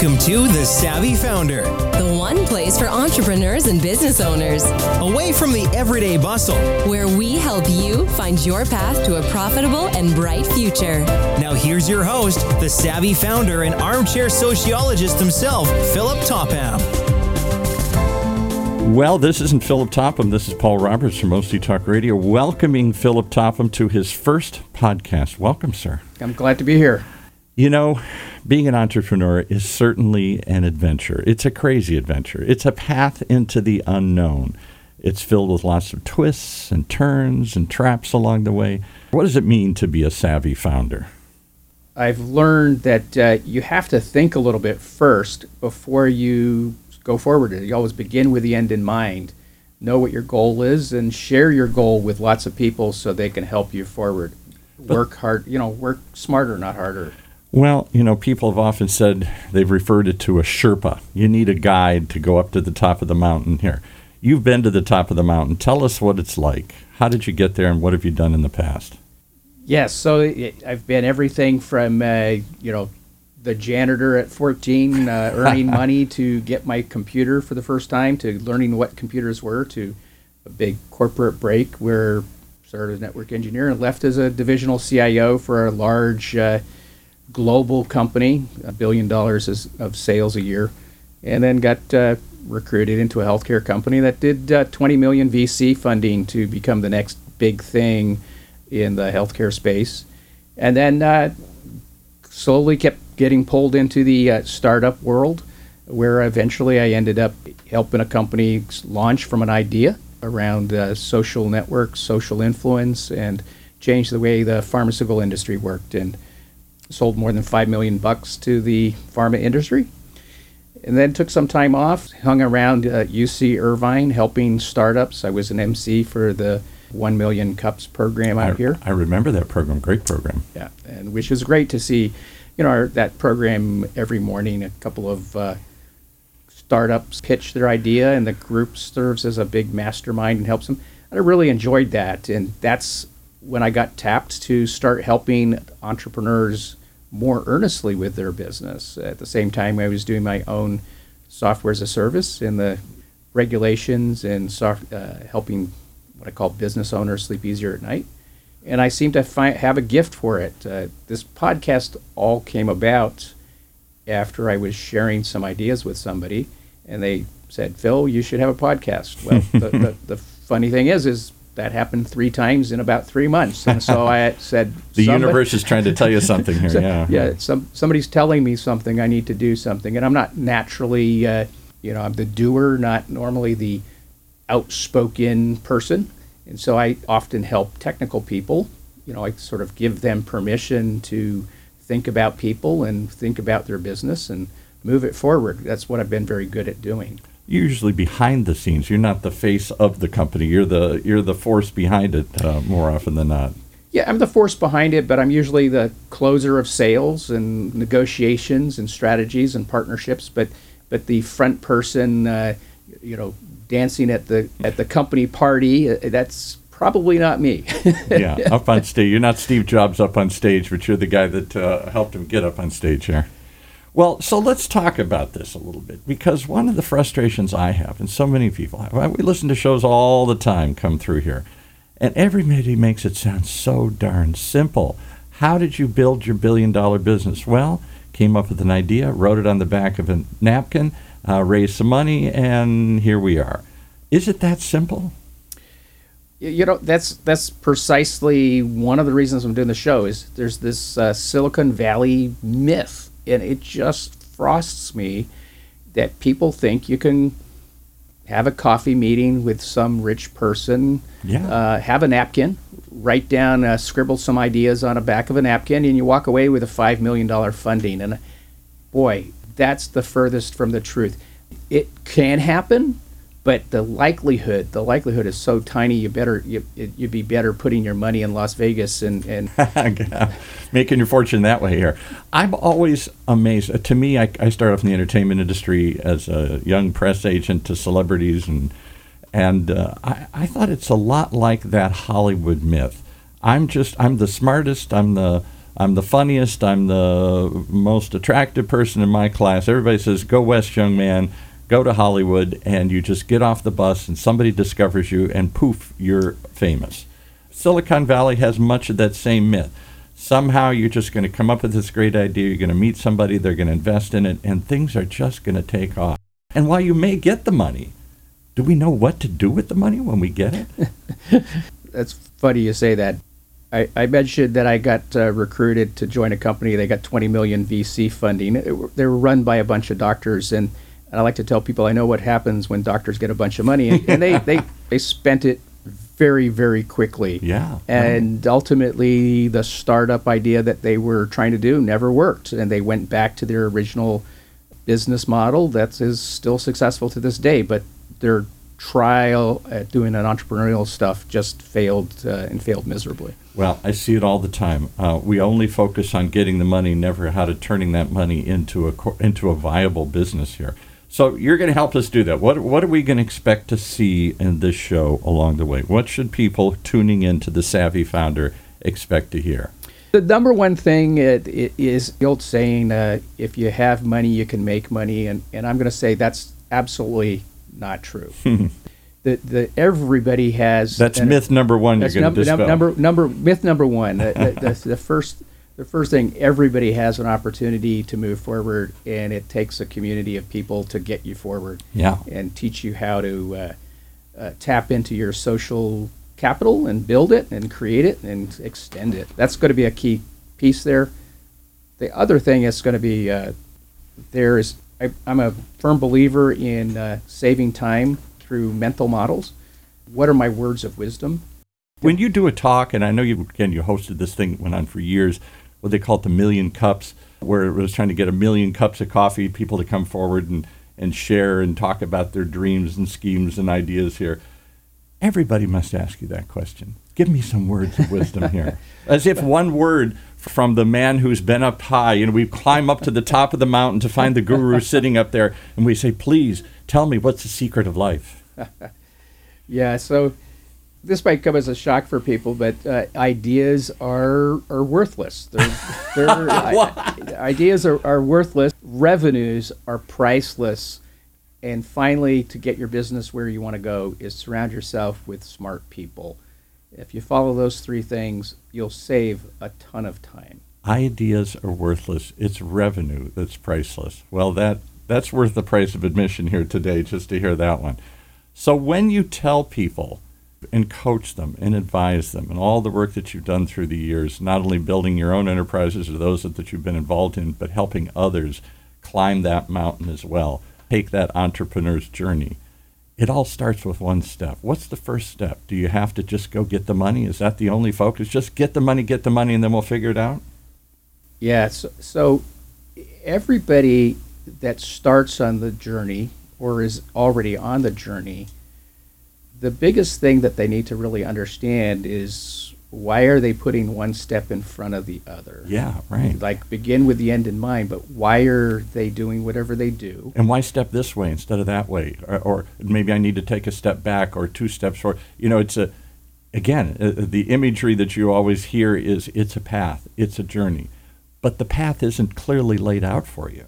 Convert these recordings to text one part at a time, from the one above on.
Welcome to The Savvy Founder, the one place for entrepreneurs and business owners, away from the everyday bustle. where we help you find your path to a profitable and bright future. Now, here's your host, the Savvy Founder and armchair sociologist himself, Philip Topham. Well, this isn't Philip Topham. This is Paul Roberts from OC Talk Radio, welcoming Philip Topham to his first podcast. Welcome, sir. I'm glad to be here. You know, being an entrepreneur is certainly an adventure. It's a crazy adventure. It's a path into the unknown. It's filled with lots of twists and turns and traps along the way. What does it mean to be a savvy founder? I've learned that uh, you have to think a little bit first before you go forward. You always begin with the end in mind. Know what your goal is and share your goal with lots of people so they can help you forward. Work hard, you know, work smarter, not harder. Well, you know, people have often said they've referred it to a Sherpa. You need a guide to go up to the top of the mountain here. You've been to the top of the mountain. Tell us what it's like. How did you get there and what have you done in the past? Yes, so I've been everything from uh, you know the janitor at 14 uh, earning money to get my computer for the first time to learning what computers were to a big corporate break where started as a network engineer and left as a divisional CIO for a large uh, global company, a billion dollars of sales a year, and then got uh, recruited into a healthcare company that did uh, 20 million VC funding to become the next big thing in the healthcare space, and then uh, slowly kept getting pulled into the uh, startup world, where eventually I ended up helping a company launch from an idea around uh, social networks, social influence, and change the way the pharmaceutical industry worked, and sold more than five million bucks to the pharma industry. And then took some time off, hung around uh, UC Irvine helping startups. I was an MC for the 1 Million Cups program out I, here. I remember that program. Great program. Yeah, and which is great to see, you know, our, that program every morning. A couple of uh, startups pitch their idea, and the group serves as a big mastermind and helps them. And I really enjoyed that, and that's when I got tapped to start helping entrepreneurs more earnestly with their business. At the same time, I was doing my own software as a service in the regulations and soft, uh, helping what I call business owners sleep easier at night and I seem to find, have a gift for it. Uh, this podcast all came about after I was sharing some ideas with somebody, and they said, "Phil, you should have a podcast." Well, the, the, the funny thing is, is that happened three times in about three months, and so I said, The "Somebody- universe is trying to tell you something here. so- yeah. yeah. Some somebody's telling me something. I need to do something, and I'm not naturally, uh, you know, I'm the doer, not normally the outspoken person. And so I often help technical people. You know, I sort of give them permission to think about people and think about their business and move it forward. That's what I've been very good at doing. You're usually behind the scenes. You're not the face of the company. You're the you're the force behind it uh, more often than not. Yeah, I'm the force behind it, but I'm usually the closer of sales and negotiations and strategies and partnerships. But but the front person, uh, you know, dancing at the at the company party, uh, that's probably not me. Yeah, up on stage. You're not Steve Jobs up on stage, but you're the guy that uh, helped him get up on stage here. Well, so let's talk about this a little bit because one of the frustrations I have, and so many people have, we listen to shows all the time come through here, and everybody makes it sound so darn simple. How did you build your billion dollar business? Well, came up with an idea, wrote it on the back of a napkin, uh, raised some money, and here we are. Is it that simple? You know that's that's precisely one of the reasons I'm doing the show is there's this uh, Silicon Valley myth, and it just frosts me that people think you can have a coffee meeting with some rich person, Yeah. uh, have a napkin, write down, uh, scribble some ideas on the back of a napkin, and you walk away with a five million dollar funding. And boy, that's the furthest from the truth. It can happen, but the likelihood, the likelihood is so tiny. you better you, you'd be better putting your money in Las Vegas and and making your fortune that way here. I'm always amazed. Uh, To me, I, I started off in the entertainment industry as a young press agent to celebrities, and and uh, I, I thought it's a lot like that Hollywood myth. I'm just I'm the smartest. I'm the I'm the funniest, I'm the most attractive person in my class. Everybody says, Go West, young man, go to Hollywood, and you just get off the bus and somebody discovers you, and poof, you're famous. Silicon Valley has much of that same myth. Somehow you're just going to come up with this great idea, you're going to meet somebody, they're going to invest in it, and things are just going to take off. And while you may get the money, do we know what to do with the money when we get it? That's funny you say that. I, I mentioned that I got uh, recruited to join a company. They got 20 million VC funding. It, they were run by a bunch of doctors, and, and I like to tell people I know what happens when doctors get a bunch of money, and, and they, they, they spent it very, very quickly. Yeah. And ultimately, the startup idea that they were trying to do never worked, and they went back to their original business model that is still successful to this day, but their trial at doing an entrepreneurial stuff just failed uh, and failed miserably. Well, I see it all the time. Uh, we only focus on getting the money, never how to turning that money into a into a viable business here. So you're going to help us do that. What what are we going to expect to see in this show along the way? What should people tuning into the Savvy Founder expect to hear? The number one thing it, it is the old saying: uh, "If you have money, you can make money," and and I'm going to say that's absolutely not true. the, the everybody has That's an- myth number one. You're That's going to num- dispel. number number myth number one. the, the, the first the first thing everybody has an opportunity to move forward, and it takes a community of people to get you forward. Yeah. and teach you how to uh, uh, tap into your social capital and build it and create it and extend it. That's going to be a key piece there. The other thing is going to be uh, there is I, I'm a firm believer in uh, saving time through mental models. What are my words of wisdom? when you do a talk, and I know you again you hosted this thing that went on for years, what they call it the million cups, where it was trying to get a million cups of coffee, people to come forward and and share and talk about their dreams and schemes and ideas here. Everybody must ask you that question. Give me some words of wisdom here. As if one word from the man who's been up high, and we climb up to the top of the mountain to find the guru sitting up there, and we say, please tell me what's the secret of life. Yeah, so this might come as a shock for people, but uh, ideas are are worthless. They're, they're, I- ideas are, are worthless. Revenues are priceless. And finally, to get your business where you want to go, is surround yourself with smart people. If you follow those three things, you'll save a ton of time. ideas are worthless. It's revenue that's priceless. Well, that that's worth the price of admission here today just to hear that one. So when you tell people and coach them and advise them and all the work that you've done through the years, not only building your own enterprises or those that, that you've been involved in, but helping others climb that mountain as well, take that entrepreneur's journey. It all starts with one step. What's the first step? Do you have to just go get the money? Is that the only focus? Just get the money, get the money, and then we'll figure it out? Yeah, so, so everybody that starts on the journey or is already on the journey, the biggest thing that they need to really understand is why are they putting one step in front of the other? Yeah, right. Like begin with the end in mind, but why are they doing whatever they do? And why step this way instead of that way? Or, or maybe I need to take a step back or two steps forward. You know, it's a, again, uh, the imagery that you always hear is it's a path, it's a journey. But the path isn't clearly laid out for you.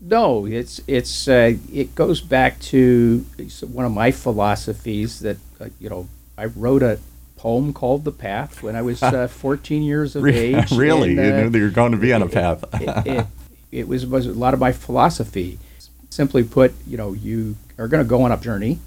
No, it's it's uh, it goes back to one of my philosophies that uh, you know I wrote a poem called "The Path" when I was uh, 14 years of age. really? and, you uh, knew that you're going to be on a path. it, it, it was was a lot of my philosophy. Simply put, you know, you are going to go on a journey,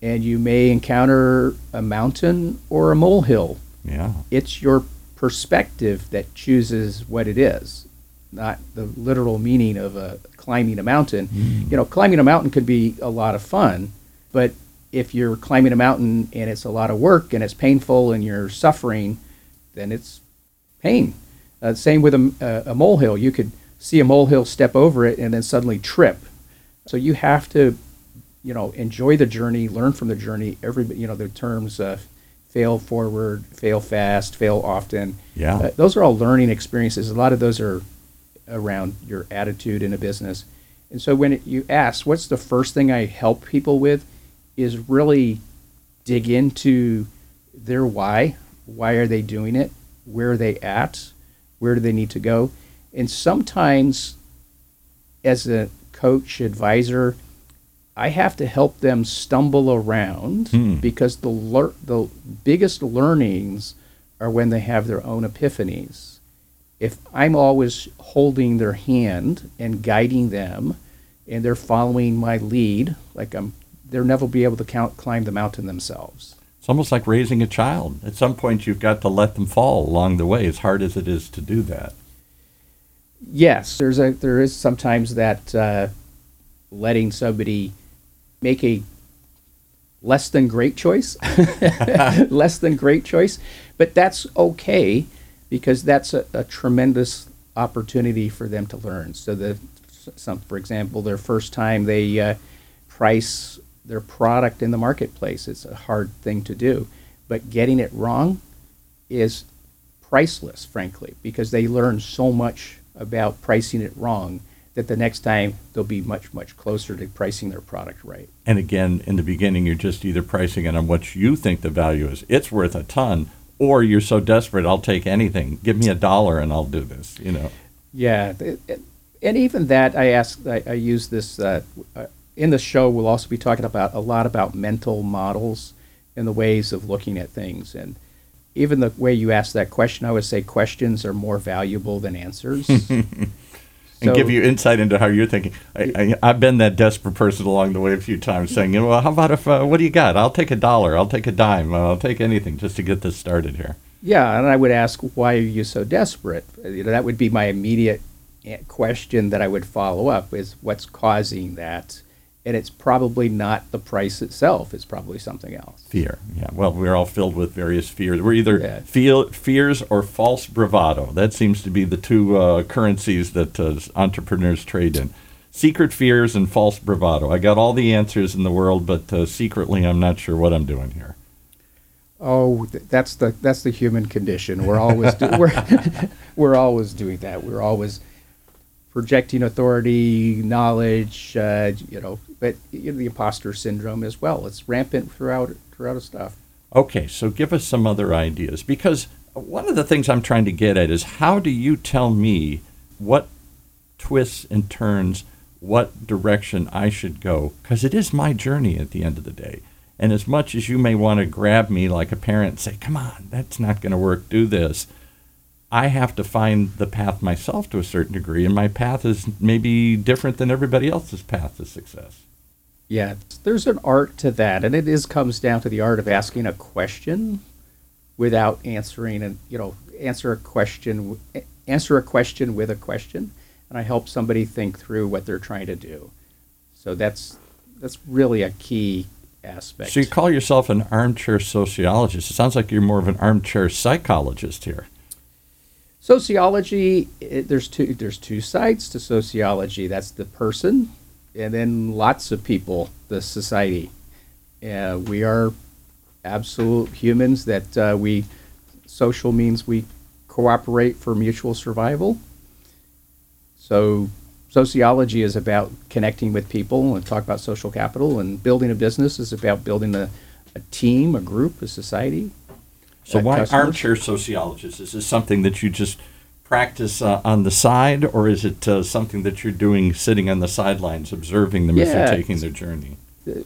and you may encounter a mountain or a molehill. yeah. It's your perspective that chooses what it is, not the literal meaning of a climbing a mountain. You know, climbing a mountain could be a lot of fun, but if you're climbing a mountain and it's a lot of work and it's painful and you're suffering, then it's pain. Uh, same with a, a, a molehill. You could see a molehill, step over it, and then suddenly trip. So you have to, you know, enjoy the journey, learn from the journey. Every, you know, the terms uh, fail forward, fail fast, fail often. Yeah. Uh, those are all learning experiences. A lot of those are around your attitude in a business. And so when it, you ask, what's the first thing I help people with, is really dig into their why. Why are they doing it? Where are they at? Where do they need to go? And sometimes, as a coach, advisor, I have to help them stumble around hmm. because the lear- the biggest learnings are when they have their own epiphanies. If I'm always holding their hand and guiding them, and they're following my lead, like I'm, they'll never be able to count, climb the mountain themselves. It's almost like raising a child. At some point, you've got to let them fall along the way, as hard as it is to do that. Yes, there's a there is sometimes that uh, letting somebody make a less than great choice, less than great choice, but that's okay because that's a, a tremendous opportunity for them to learn. So the some, for example, their first time they uh, price their product in the marketplace, it's a hard thing to do, but getting it wrong is priceless, frankly, because they learn so much about pricing it wrong that the next time they'll be much, much closer to pricing their product right. And again, in the beginning, you're just either pricing it on what you think the value is. It's worth a ton, or you're so desperate, I'll take anything. Give me a dollar and I'll do this. You know. Yeah, th- it- and even that, I ask, I, I use this uh, uh, in the show. We'll also be talking about a lot about mental models and the ways of looking at things. And even the way you ask that question, I would say questions are more valuable than answers. and So- give you insight into how you're thinking. I, I, I've been that desperate person along the way a few times, saying, you know, well, how about if, uh, what do you got? I'll take a dollar, I'll take a dime, uh, I'll take anything just to get this started here. Yeah, and I would ask, why are you so desperate? You know, that would be my immediate question that I would follow up is what's causing that? And it's probably not the price itself. It's probably something else. Fear. Yeah. Well, we're all filled with various fears. We're either Yeah. feel, fears or false bravado. That seems to be the two uh, currencies that uh, entrepreneurs trade in. Secret fears and false bravado. I got all the answers in the world, but uh, secretly, I'm not sure what I'm doing here. Oh, th- that's the that's the human condition. We're always do, we're we're always doing that. We're always projecting authority, knowledge, uh, you know, but you know, the imposter syndrome as well. It's rampant throughout throughout stuff. Okay, so give us some other ideas because one of the things I'm trying to get at is how do you tell me what twists and turns, what direction I should go? Because it is my journey at the end of the day. And as much as you may want to grab me like a parent and say, come on, that's not going to work, do this, I have to find the path myself to a certain degree. And my path is maybe different than everybody else's path to success. Yeah, there's an art to that, and it is comes down to the art of asking a question without answering, and you know, answer a question, answer a question with a question, and I help somebody think through what they're trying to do. So that's that's really a key aspect. So you call yourself an armchair sociologist. It sounds like you're more of an armchair psychologist here. Sociology, it, there's two there's two sides to sociology. That's the person, and then lots of people, the society. Uh, we are absolute humans that uh, we social means we cooperate for mutual survival. So sociology is about connecting with people and talk about social capital, and building a business is about building a, a team, a group, a society. So uh, why customers. armchair sociologists? Is this something that you just practice uh, on the side, or is it uh, something that you're doing sitting on the sidelines, observing them as they're taking their journey?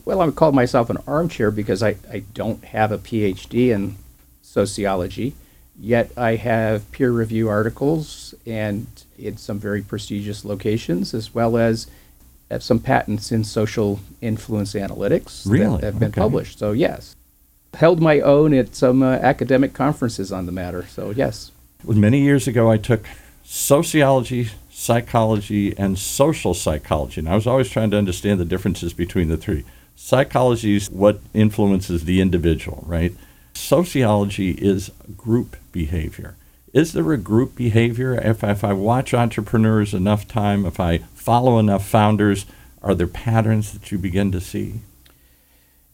well, I would call myself an armchair because I, I don't have a PhD in sociology, yet I have peer review articles and in some very prestigious locations, as well as have some patents in social influence analytics Really? that have been Okay. published. So, yes. Held my own at some uh, academic conferences on the matter. So, yes. Many years ago, I took sociology, psychology, and social psychology. And I was always trying to understand the differences between the three. Psychology is what influences the individual, right? Sociology is group behavior. Is there a group behavior? If, if I watch entrepreneurs enough time, if I follow enough founders, are there patterns that you begin to see?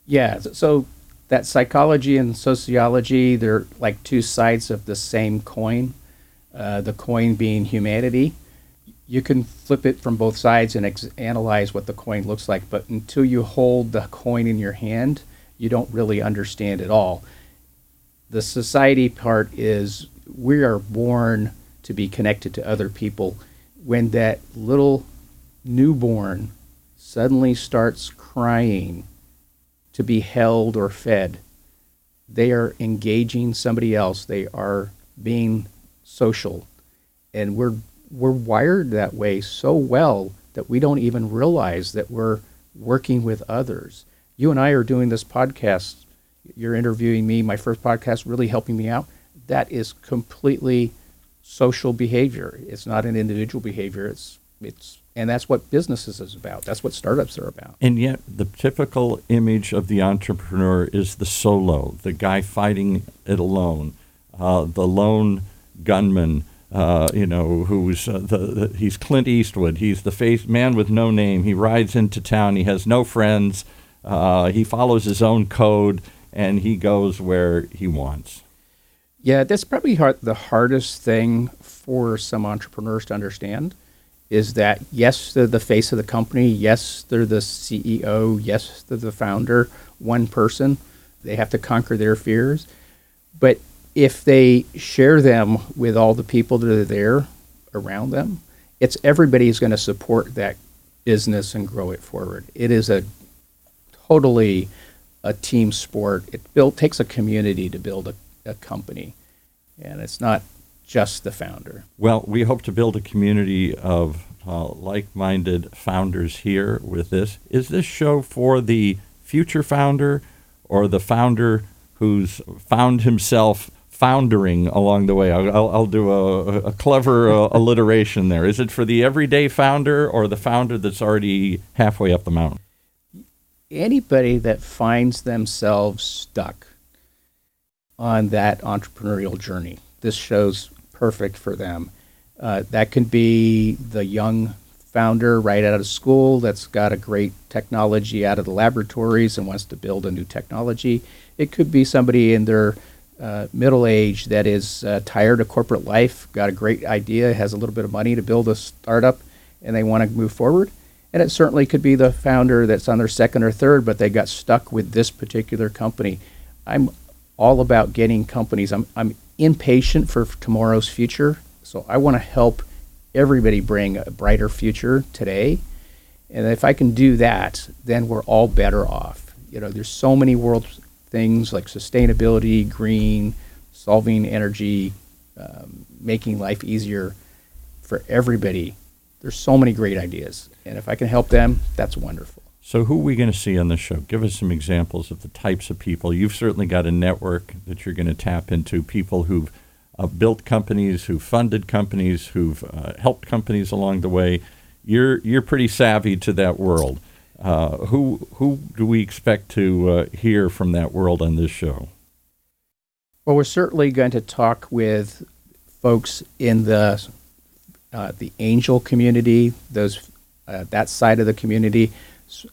Yeah, so that psychology and sociology, they're like two sides of the same coin. Uh, the coin being humanity. You can flip it from both sides and ex- analyze what the coin looks like, but until you hold the coin in your hand, you don't really understand it all. The society part is we are born to be connected to other people. When that little newborn suddenly starts crying to be held or fed, they are engaging somebody else. They are being social. And we're we're wired that way so well that we don't even realize that we're working with others. You and I are doing this podcast. You're interviewing me, my first podcast, really helping me out. That is completely social behavior. It's not an individual behavior. It's it's and that's what businesses is about. That's what startups are about. And yet, the typical image of the entrepreneur is the solo, the guy fighting it alone, uh, the lone gunman. Uh, you know, who's uh, the, the, he's Clint Eastwood. He's the face man with no name. He rides into town. He has no friends. Uh, he follows his own code, and he goes where he wants. Yeah, that's probably hard, the hardest thing for some entrepreneurs to understand is that yes, they're the face of the company. Yes, they're the CEO. Yes, they're the founder. One person. They have to conquer their fears. But if they share them with all the people that are there around them, it's everybody's going to support that business and grow it forward. It is a totally a team sport. It built takes a community to build a, a company, and it's not just the founder. Well, we hope to build a community of uh, like-minded founders here with this. Is this show for the future founder or the founder who's found himself foundering along the way? I'll, I'll, I'll do a, a clever uh, alliteration there. Is it for the everyday founder or the founder that's already halfway up the mountain? Anybody that finds themselves stuck on that entrepreneurial journey, this show's perfect for them. Uh, that can be the young founder right out of school that's got a great technology out of the laboratories and wants to build a new technology. It could be somebody in their uh, middle age that is uh, tired of corporate life, got a great idea, has a little bit of money to build a startup, and they want to move forward. And it certainly could be the founder that's on their second or third, but they got stuck with this particular company. I'm all about getting companies. I'm, I'm impatient for tomorrow's future. So I want to help everybody bring a brighter future today. And if I can do that, then we're all better off. You know, there's so many world things like sustainability, green, solving energy, um, making life easier for everybody. There's so many great ideas. And if I can help them, that's wonderful. So, who are we going to see on the show? Give us some examples of the types of people. You've certainly got a network that you're going to tap into, people who've uh, built companies, who've funded companies, who've uh, helped companies along the way. You're, you're pretty savvy to that world. Uh, who, who do we expect to uh, hear from that world on this show? Well, we're certainly going to talk with folks in the uh, the angel community, those uh, that side of the community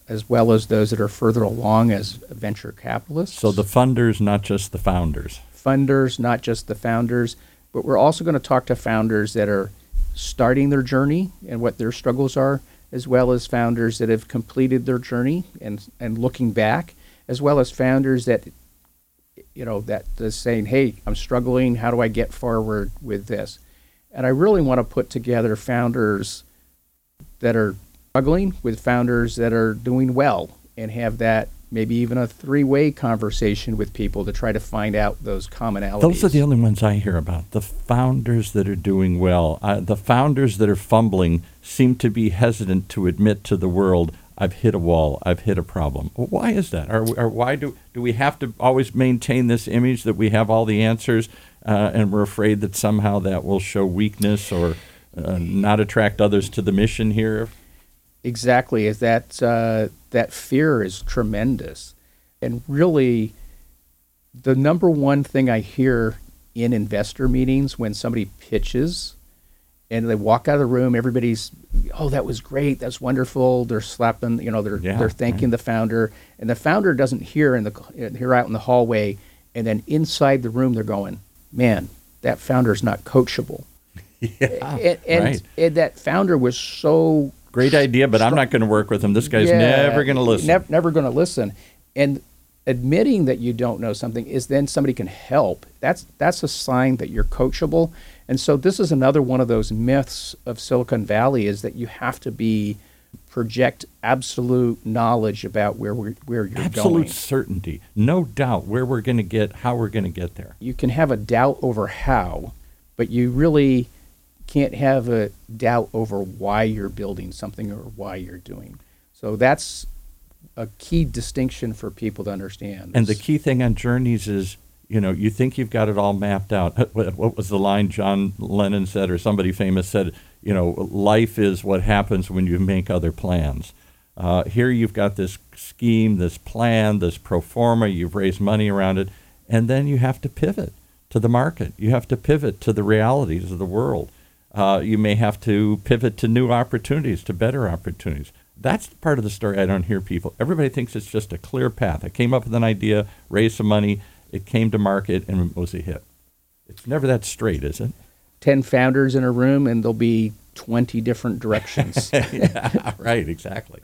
as well as those that are further along as venture capitalists. So the funders, not just the founders. Funders, not just the founders, but we're also going to talk to founders that are starting their journey and what their struggles are, as well as founders that have completed their journey and and looking back, as well as founders that you know that is saying, "Hey, I'm struggling. How do I get forward with this?" And I really want to put together founders that are struggling with founders that are doing well and have that maybe even a three-way conversation with people to try to find out those commonalities. Those are the only ones I hear about. The founders that are doing well. Uh, the founders that are fumbling seem to be hesitant to admit to the world, "I've hit a wall. I've hit a problem." Well, why is that? Or, or, why do do we have to always maintain this image that we have all the answers, uh, and we're afraid that somehow that will show weakness or uh, not attract others to the mission here? Exactly is that uh, that fear is tremendous and really the number one thing i hear in investor meetings when somebody pitches and they walk out of the room everybody's oh that was great that's wonderful they're slapping you know they're Yeah, they're thanking right. the founder and the founder doesn't hear in the hear out in the hallway and then inside the room they're going man that founder's not coachable Yeah, and, and, right. and that founder was so Great idea, but I'm not going to work with him. This guy's Yeah, never going to listen. Never, never going to listen. And admitting that you don't know something is then somebody can help. That's that's a sign that you're coachable. And so this is another one of those myths of Silicon Valley is that you have to be project absolute knowledge about where we're, where you're Absolute going. Absolute certainty, no doubt where we're going to get, how we're going to get there. You can have a doubt over how, but you really can't have a doubt over why you're building something or why you're doing. So that's a key distinction for people to understand. And the key thing on journeys is, you know, you think you've got it all mapped out. What was the line John Lennon said, or somebody famous said? You know, life is what happens when you make other plans. Uh, here you've got this scheme, this plan, this pro forma. You've raised money around it, and then you have to pivot to the market. You have to pivot to the realities of the world. Uh, you may have to pivot to new opportunities, to better opportunities. That's the part of the story I don't hear people. Everybody thinks it's just a clear path. I came up with an idea, raised some money, it came to market, and it was a hit. It's never that straight, is it? 10 founders in a room and there'll be 20 different directions. yeah, right, exactly.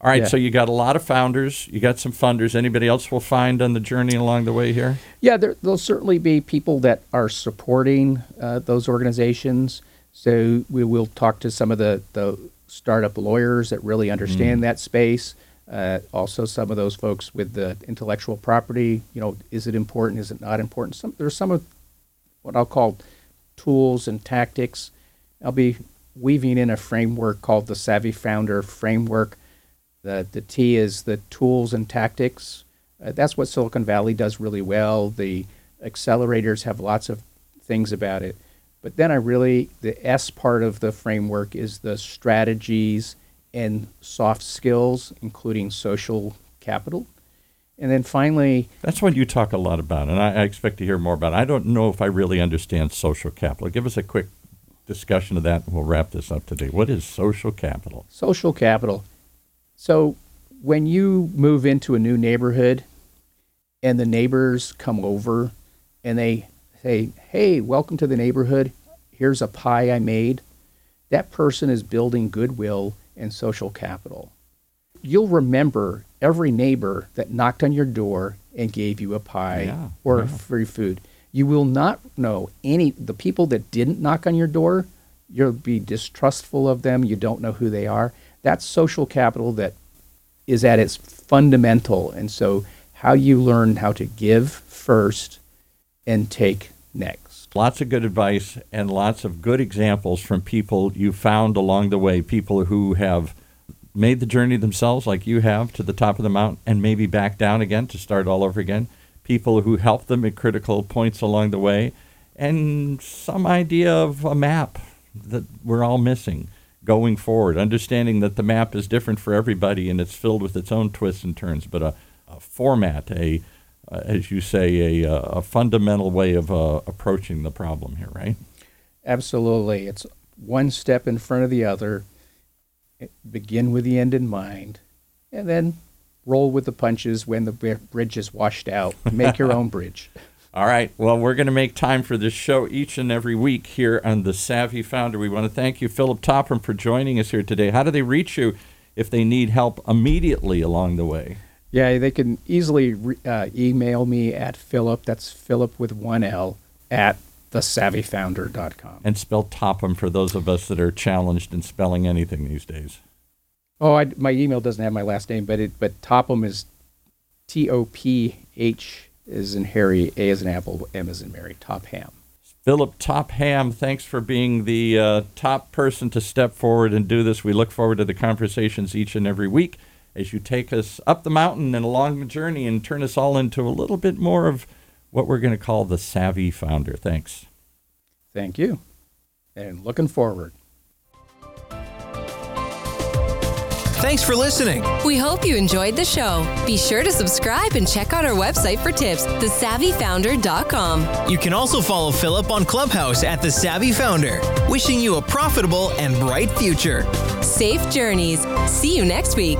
All right, Yeah. so you got a lot of founders, you got some funders. Anybody else we'll find on the journey along the way here? Yeah, there, there'll certainly be people that are supporting uh, those organizations. So we will talk to some of the, the startup lawyers that really understand that space. Uh, also, some of those folks with the intellectual property. You know, is it important? Is it not important? Some there's some of what I'll call tools and tactics. I'll be weaving in a framework called the Savvy Founder Framework. The, the T is the tools and tactics. Uh, that's what Silicon Valley does really well. The accelerators have lots of things about it. But then I really, the S part of the framework is the strategies and soft skills, including social capital. And then finally, That's what you talk a lot about, and I, I expect to hear more about it. I don't know if I really understand social capital. Give us a quick discussion of that, and we'll wrap this up today. What is social capital? social capital. So when you move into a new neighborhood and the neighbors come over and they say, Hey, welcome to the neighborhood. Here's a pie I made. That person is building goodwill and social capital. You'll remember every neighbor that knocked on your door and gave you a pie Yeah, or yeah. free food. You will not know any the people that didn't knock on your door. You'll be distrustful of them. You don't know who they are. That's social capital that is at its fundamental. And so, how you learn how to give first and take next. Lots of good advice and lots of good examples from people you found along the way, people who have made the journey themselves, like you have, to the top of the mountain and maybe back down again to start all over again, people who helped them at critical points along the way, and some idea of a map that we're all missing going forward, understanding that the map is different for everybody and it's filled with its own twists and turns, but a, a format, a uh, as you say, a, uh, a fundamental way of uh, approaching the problem here, right? Absolutely. It's one step in front of the other. It- Begin with the end in mind, and then roll with the punches when the bridge is washed out. Make your own bridge. All right. Well, we're going to make time for this show each and every week here on The Savvy Founder. We want to thank you, Philip Topham, for joining us here today. How do they reach you if they need help immediately along the way? Yeah, they can easily re- uh, email me at Philip, that's Philip with one L, at thesavvyfounder.com. And spell Topham for those of us that are challenged in spelling anything these days. Oh, I, my email doesn't have my last name, but it but Topham is T O P H is in Harry, A is in Apple, M is in Mary, Topham. Philip Topham, thanks for being the uh, top person to step forward and do this. We look forward to the conversations each and every week as you take us up the mountain and along the journey and turn us all into a little bit more of what we're going to call the savvy founder. Thanks. Thank you. And looking forward. Thanks for listening. We hope you enjoyed the show. Be sure to subscribe and check out our website for tips, thesavvyfounder.com. You can also follow Philip on Clubhouse at The Savvy Founder. Wishing you a profitable and bright future. Safe journeys. See you next week.